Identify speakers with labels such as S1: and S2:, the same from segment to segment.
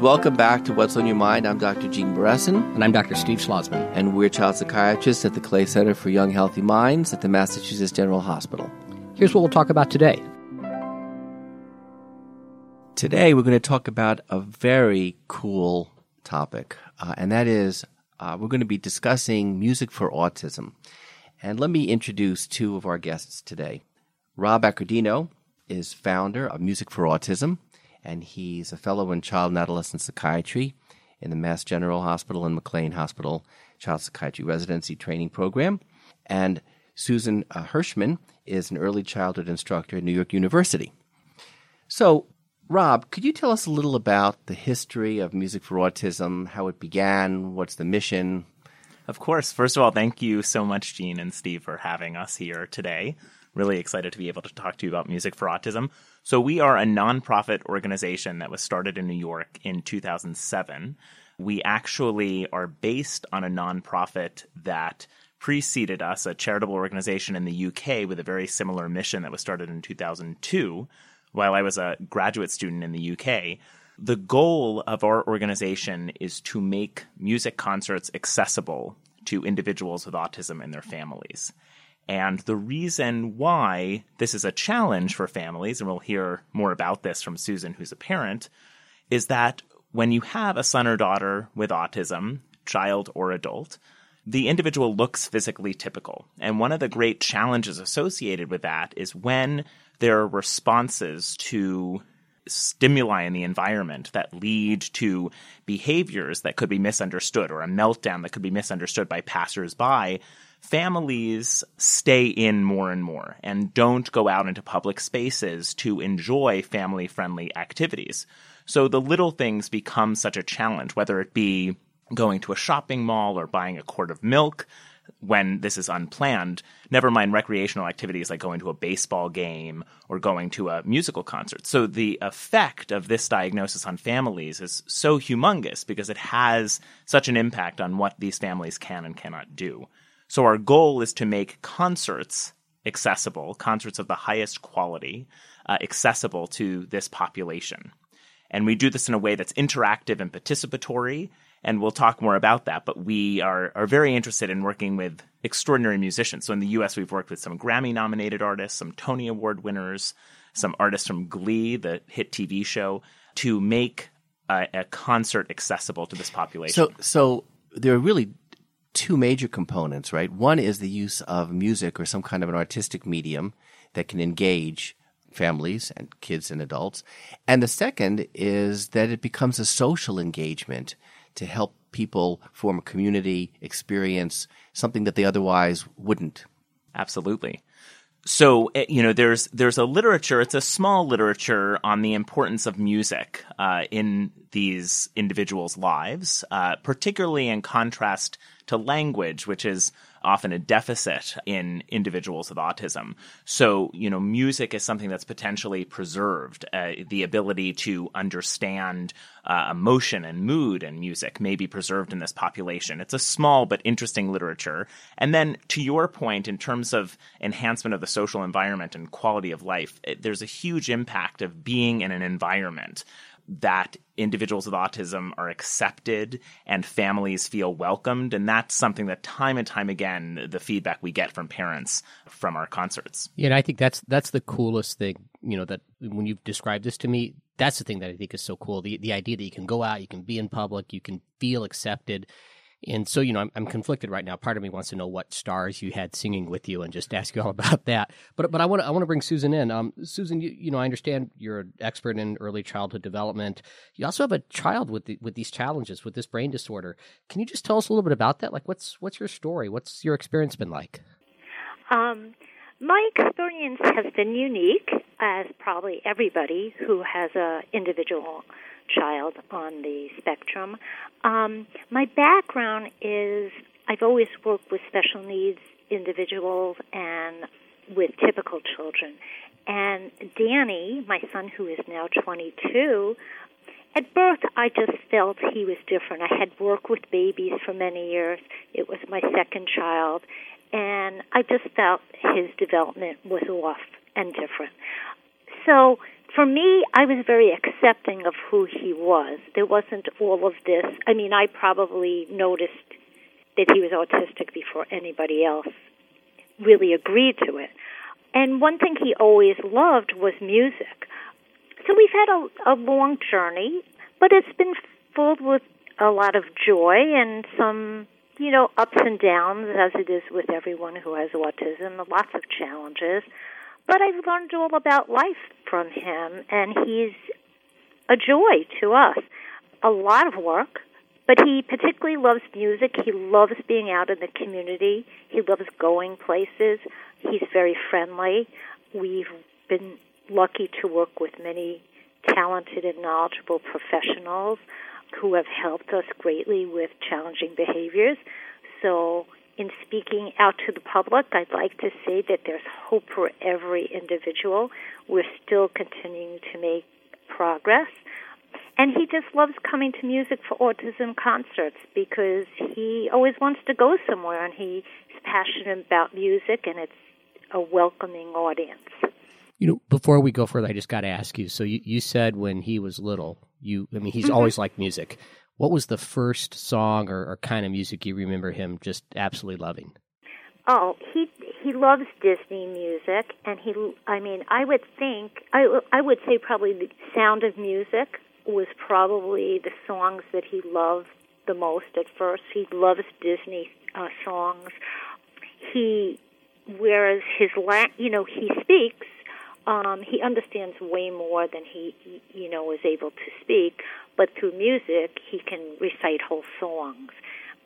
S1: Welcome back to What's on Your Mind. I'm Dr. Gene Beresin.
S2: And I'm Dr. Steve Schlozman.
S1: And we're child psychiatrists at the Clay Center for Young Healthy Minds at the Massachusetts General Hospital.
S2: Here's what we'll talk about today.
S1: Today, we're going to talk about a very cool topic, uh, and that is uh, we're going to be discussing music for autism. And let me introduce two of our guests today. Rob Accordino is founder of Music for Autism, and he's a fellow in child and adolescent psychiatry in the Mass General Hospital and McLean Hospital Child Psychiatry Residency Training Program. And Susan uh, Hirschman is an early childhood instructor at New York University. So, Rob, could you tell us a little about the history of Music for Autism, how it began, what's the mission?
S3: Of course. First of all, thank you so much, Gene and Steve, for having us here today. Really excited to be able to talk to you about Music for Autism. So, we are a nonprofit organization that was started in New York in 2007. We actually are based on a nonprofit that preceded us, a charitable organization in the UK with a very similar mission that was started in 2002 while I was a graduate student in the UK. The goal of our organization is to make music concerts accessible to individuals with autism and their families. And the reason why this is a challenge for families, and we'll hear more about this from Susan, who's a parent, is that when you have a son or daughter with autism, child or adult, the individual looks physically typical. And one of the great challenges associated with that is when there are responses to stimuli in the environment that lead to behaviors that could be misunderstood or a meltdown that could be misunderstood by passersby, families stay in more and more and don't go out into public spaces to enjoy family friendly activities. So the little things become such a challenge, whether it be going to a shopping mall or buying a quart of milk when this is unplanned, never mind recreational activities like going to a baseball game or going to a musical concert. So the effect of this diagnosis on families is so humongous because it has such an impact on what these families can and cannot do. So our goal is to make concerts accessible, concerts of the highest quality, uh, accessible to this population. And we do this in a way that's interactive and participatory and we'll talk more about that. But we are are very interested in working with extraordinary musicians. So in the U.S., we've worked with some Grammy nominated artists, some Tony Award winners, some artists from Glee, the hit TV show, to make a, a concert accessible to this population.
S1: So, so there are really two major components, right? One is the use of music or some kind of an artistic medium that can engage families and kids and adults. And the second is that it becomes a social engagement to help people form a community, experience something that they otherwise wouldn't.
S3: Absolutely. So eh, you know, there's there's a literature. It's a small literature on the importance of music uh, in these individuals' lives, uh, particularly in contrast to language, which is often a deficit in individuals with autism. So, you know, music is something that's potentially preserved. Uh, the ability to understand uh, emotion and mood and music may be preserved in this population. It's a small but interesting literature. And then, to your point, in terms of enhancement of the social environment and quality of life, it, there's a huge impact of being in an environment that individuals with autism are accepted and families feel welcomed. And that's something that time and time again, the feedback we get from parents from our concerts.
S2: Yeah, and I think that's that's the coolest thing, you know, that when you've described this to me, that's the thing that I think is so cool. The the idea that you can go out, you can be in public, you can feel accepted and so, you know, I'm, I'm, conflicted right now. Part of me wants to know what stars you had singing with you and just ask you all about that. But but I want to I want to bring Susan in. Um, Susan, you, you know, I understand you're an expert in early childhood development. You also have a child with the, with these challenges with this brain disorder. Can you just tell us a little bit about that? Like, what's what's your story? What's your experience been like?
S4: Um, my experience has been unique, as probably everybody who has a individual child on the spectrum. Um, my background is I've always worked with special needs individuals and with typical children. And Danny, my son who is now 22, at birth I just felt he was different. I had worked with babies for many years. It was my second child. And I just felt his development was off and different. So for me, I was very accepting of who he was. There wasn't all of this. I mean, I probably noticed that he was autistic before anybody else really agreed to it. And one thing he always loved was music. So we've had a, a long journey, but it's been filled with a lot of joy and some, you know, ups and downs, as it is with everyone who has autism, lots of challenges. But I've learned all about life from him, and he's a joy to us. A lot of work, but he particularly loves music. He loves being out in the community. He loves going places. He's very friendly. We've been lucky to work with many talented and knowledgeable professionals who have helped us greatly with challenging behaviors. So in speaking out to the public, I'd like to say that there's hope for every individual. We're still continuing to make progress. And he just loves coming to Music for Autism concerts because he always wants to go somewhere and he's passionate about music and it's a welcoming audience.
S2: You know, before we go further, I just got to ask you. So you, you said when he was little, you, I mean, he's mm-hmm. always liked music. What was the first song or, or kind of music you remember him just absolutely loving?
S4: Oh, he he loves Disney music, and he. I mean, I would think I I would say probably the Sound of Music was probably the songs that he loved the most at first. He loves Disney uh, songs. He, whereas his la- you know, he speaks um, he understands way more than he, you know, is able to speak. But through music, he can recite whole songs.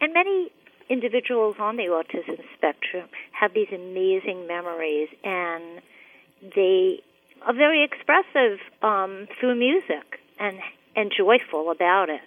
S4: And many individuals on the autism spectrum have these amazing memories, and they are very expressive um, through music and and joyful about it.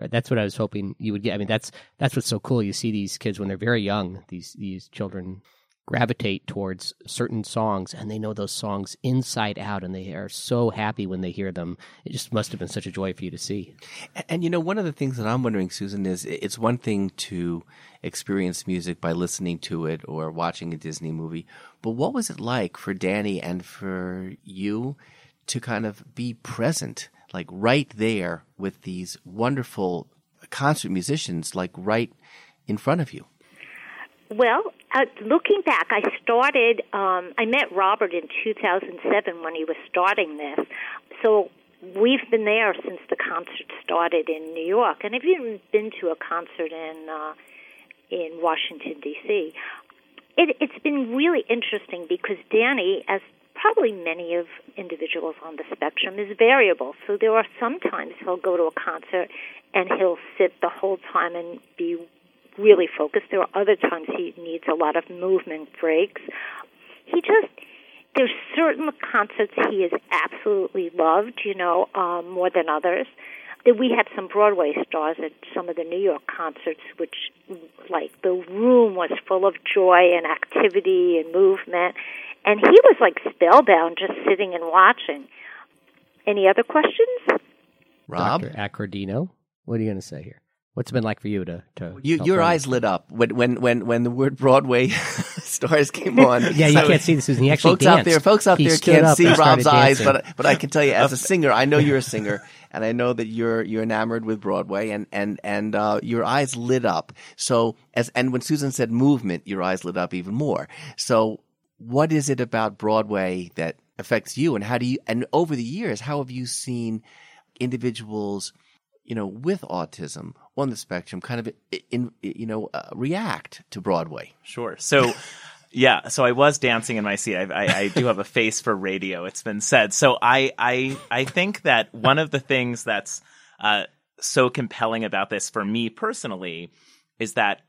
S2: Right. That's what I was hoping you would get. I mean, that's that's what's so cool. You see these kids when they're very young. These these children gravitate towards certain songs and they know those songs inside out and they are so happy when they hear them. It just must have been such a joy for you to see.
S1: And, and, you know, one of the things that I'm wondering, Susan, is it's one thing to experience music by listening to it or watching a Disney movie, but what was it like for Danny and for you to kind of be present, like right there with these wonderful concert musicians, like right in front of you?
S4: Well, uh, looking back, I started. Um, I met Robert in 2007 when he was starting this. So we've been there since the concert started in New York, and I've even been to a concert in uh, in Washington D.C. It, it's been really interesting because Danny, as probably many of individuals on the spectrum, is variable. So there are sometimes he'll go to a concert and he'll sit the whole time and be really focused. There are other times he needs a lot of movement breaks. He just there's certain concerts he has absolutely loved, you know, um, more than others. That we had some Broadway stars at some of the New York concerts, which like the room was full of joy and activity and movement, and he was like spellbound just sitting and watching. Any other questions?
S1: Rob
S2: Dr. Accordino, what are you going to say here? What's it been like for you to to
S1: you, your eyes lit up when when when when the word Broadway stars came on?
S2: yeah, you so can't see this, Susan. He actually
S1: folks
S2: danced.
S1: out there, folks out
S2: he
S1: there can't see Rob's eyes, but but I can tell you as a singer, I know you're a singer, and I know that you're you're enamored with Broadway, and and and uh, your eyes lit up. So as and when Susan said movement, your eyes lit up even more. So what is it about Broadway that affects you, and how do you? And over the years, how have you seen individuals? You know, with autism on the spectrum kind of, in, you know, uh, react to Broadway?
S3: Sure. So, yeah, so I was dancing in my seat. I, I, I, do have a face for radio. It's been said. So I, I, I think that one of the things that's uh, so compelling about this for me personally is that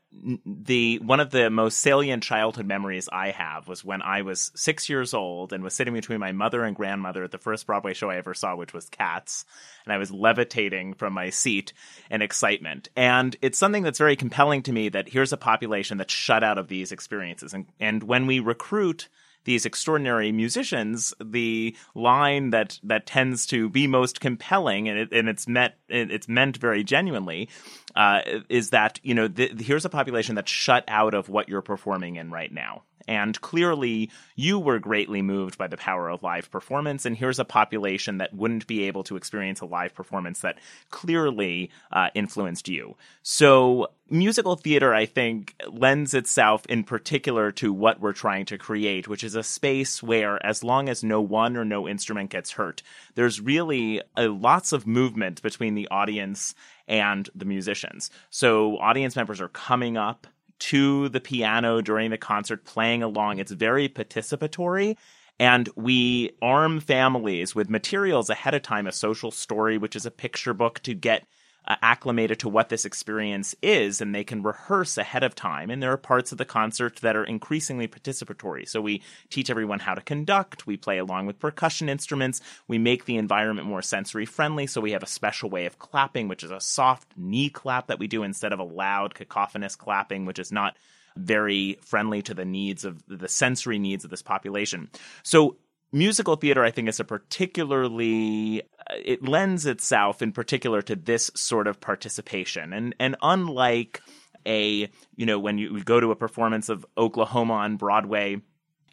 S3: the one of the most salient childhood memories I have was when I was six years old and was sitting between my mother and grandmother at the first Broadway show I ever saw, which was Cats, and I was levitating from my seat in excitement. And it's something that's very compelling to me that here's a population that's shut out of these experiences, and and when we recruit these extraordinary musicians, the line that that tends to be most compelling, and, it, and it's met it's meant very genuinely, uh, is that you know here's a population that's shut out of what you're performing in right now, And clearly, you were greatly moved by the power of live performance. And here's a population that wouldn't be able to experience a live performance that clearly uh, influenced you. So, musical theater, I think, lends itself in particular to what we're trying to create, which is a space where, as long as no one or no instrument gets hurt, there's really uh, lots of movement between the audience and the musicians. So, audience members are coming up to the piano during the concert, playing along. It's very participatory. And we arm families with materials ahead of time, a social story, which is a picture book to get uh, acclimated to what this experience is and they can rehearse ahead of time. And there are parts of the concert that are increasingly participatory. So we teach everyone how to conduct, we play along with percussion instruments, we make the environment more sensory friendly. So we have a special way of clapping, which is a soft knee clap that we do instead of a loud cacophonous clapping, which is not very friendly to the needs of the sensory needs of this population. So musical theater, I think, is a particularly uh, it lends itself in particular to this sort of participation, and and unlike a you know when you go to a performance of Oklahoma on Broadway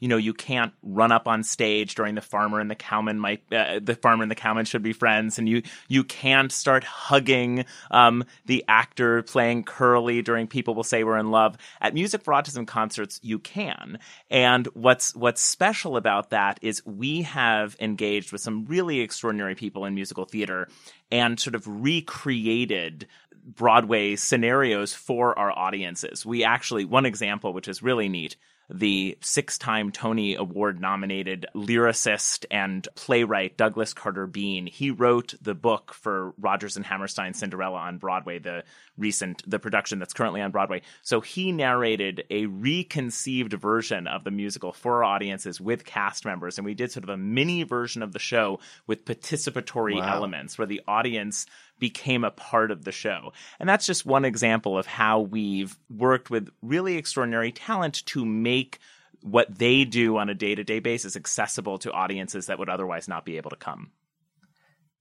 S3: you know you can't run up on stage during the farmer and the cowman might uh, the farmer and the cowman should be friends and you you can't start hugging um, the actor playing curly during people will say we're in love at music for autism concerts you can and what's what's special about that is we have engaged with some really extraordinary people in musical theater and sort of recreated Broadway scenarios for our audiences. We actually, one example, which is really neat, the six time Tony Award nominated lyricist and playwright Douglas Carter Beane. He wrote the book for Rodgers and Hammerstein's Cinderella on Broadway, the recent, the production that's currently on Broadway. So he narrated a reconceived version of the musical for our audiences with cast members. And we did sort of a mini version of the show with participatory wow. elements where the audience became a part of the show. And that's just one example of how we've worked with really extraordinary talent to make what they do on a day to day basis accessible to audiences that would otherwise not be able to come.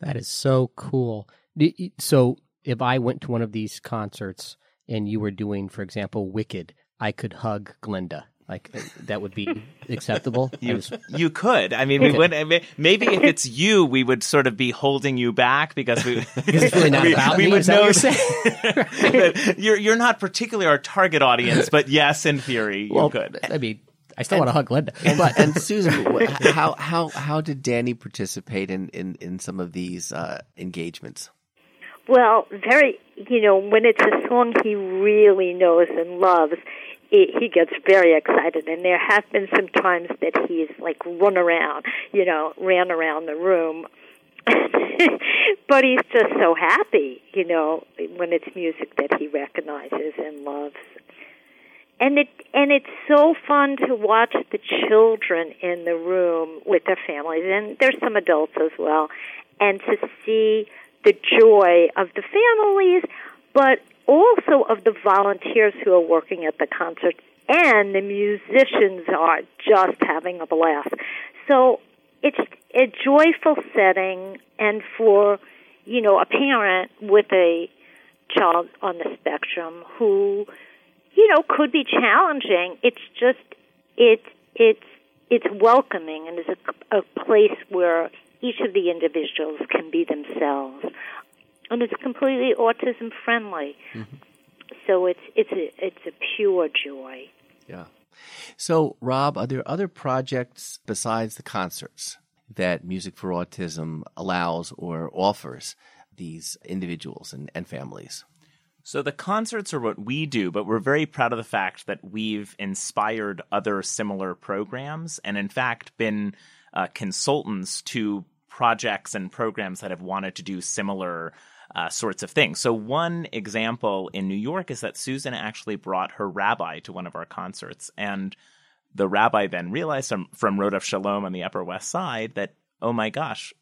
S2: That is so cool. So, if I went to one of these concerts and you were doing, for example, Wicked, I could hug Glinda. Like uh, that would be acceptable.
S3: you, was... you could. I mean, we would. maybe if it's you, we would sort of be holding you back because we.
S2: because it's really not we, about we me. Would know
S3: that you're you're not particularly our target audience, but yes, in theory, you well, could.
S2: I mean, I still and, want to hug Glinda.
S1: And, but, and Susan, how how how did Danny participate in in, in some of these uh, engagements?
S4: Well, very, you know, when it's a song he really knows and loves, he, he gets very excited and there have been some times that he's like run around you know ran around the room. But he's just so happy you know when it's music that he recognizes and loves. And it and it's so fun to watch the children in the room with their families and there's some adults as well and to see the joy of the families but also of the volunteers who are working at the concerts and the musicians are just having a blast. So it's a joyful setting and for, you know, a parent with a child on the spectrum who, you know, could be challenging. It's just it it's it's welcoming and is a, a place where each of the individuals can be themselves and it's completely autism friendly. Mm-hmm. So it's it's a it's a pure joy.
S1: Yeah. So, Rob, are there other projects besides the concerts that Music for Autism allows or offers these individuals and, and families?
S3: So the concerts are what we do, but we're very proud of the fact that we've inspired other similar programs and, in fact, been uh, consultants to projects and programs that have wanted to do similar uh, sorts of things. So, one example in New York is that Susan actually brought her rabbi to one of our concerts. And the rabbi then realized from, from Rodef Shalom on the Upper West Side that, oh my gosh,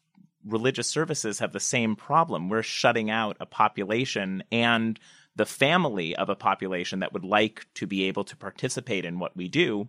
S3: religious services have the same problem. We're shutting out a population and the family of a population that would like to be able to participate in what we do.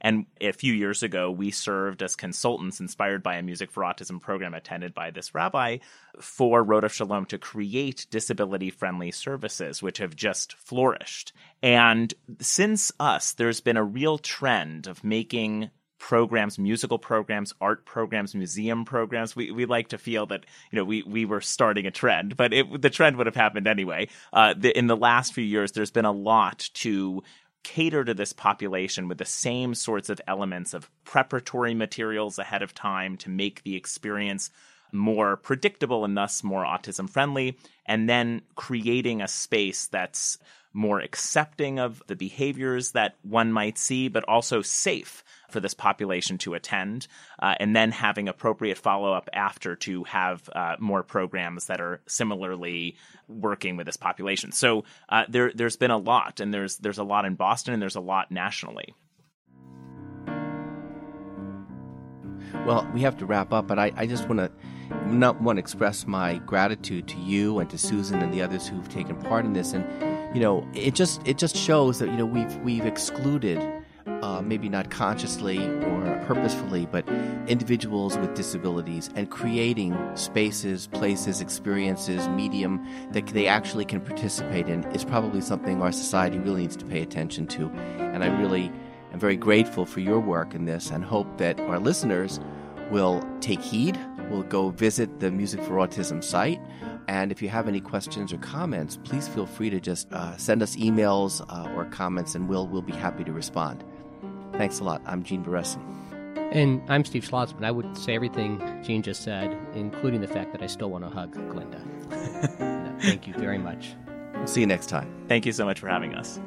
S3: And a few years ago, we served as consultants inspired by a Music for Autism program attended by this rabbi for Rodef Shalom to create disability friendly services, which have just flourished. And since us, there's been a real trend of making programs, musical programs, art programs, museum programs. We we like to feel that you know we we were starting a trend, but it, the trend would have happened anyway. Uh, the, in the last few years, there's been a lot to cater to this population with the same sorts of elements of preparatory materials ahead of time to make the experience more predictable and thus more autism friendly, and then creating a space that's more accepting of the behaviors that one might see, but also safe for this population to attend, uh, and then having appropriate follow up after to have uh, more programs that are similarly working with this population. So uh, there, there's been a lot, and there's there's a lot in Boston, and there's a lot nationally.
S1: Well, we have to wrap up, but I, I just want to not want to express my gratitude to you and to Susan and the others who've taken part in this. And you know, it just it just shows that you know we've we've excluded uh, maybe not consciously or purposefully, but individuals with disabilities and creating spaces, places, experiences, medium that they actually can participate in is probably something our society really needs to pay attention to. And I really am very grateful for your work in this and hope that our listeners will take heed, will go visit the Music for Autism site. And if you have any questions or comments, please feel free to just uh, send us emails uh, or comments, and we'll we'll be happy to respond. Thanks a lot. I'm Gene Beresin.
S2: And I'm Steve Schlozman. I would say everything Gene just said, including the fact that I still want to hug Glinda. Thank you very much.
S1: See you next time.
S3: Thank you so much for having us.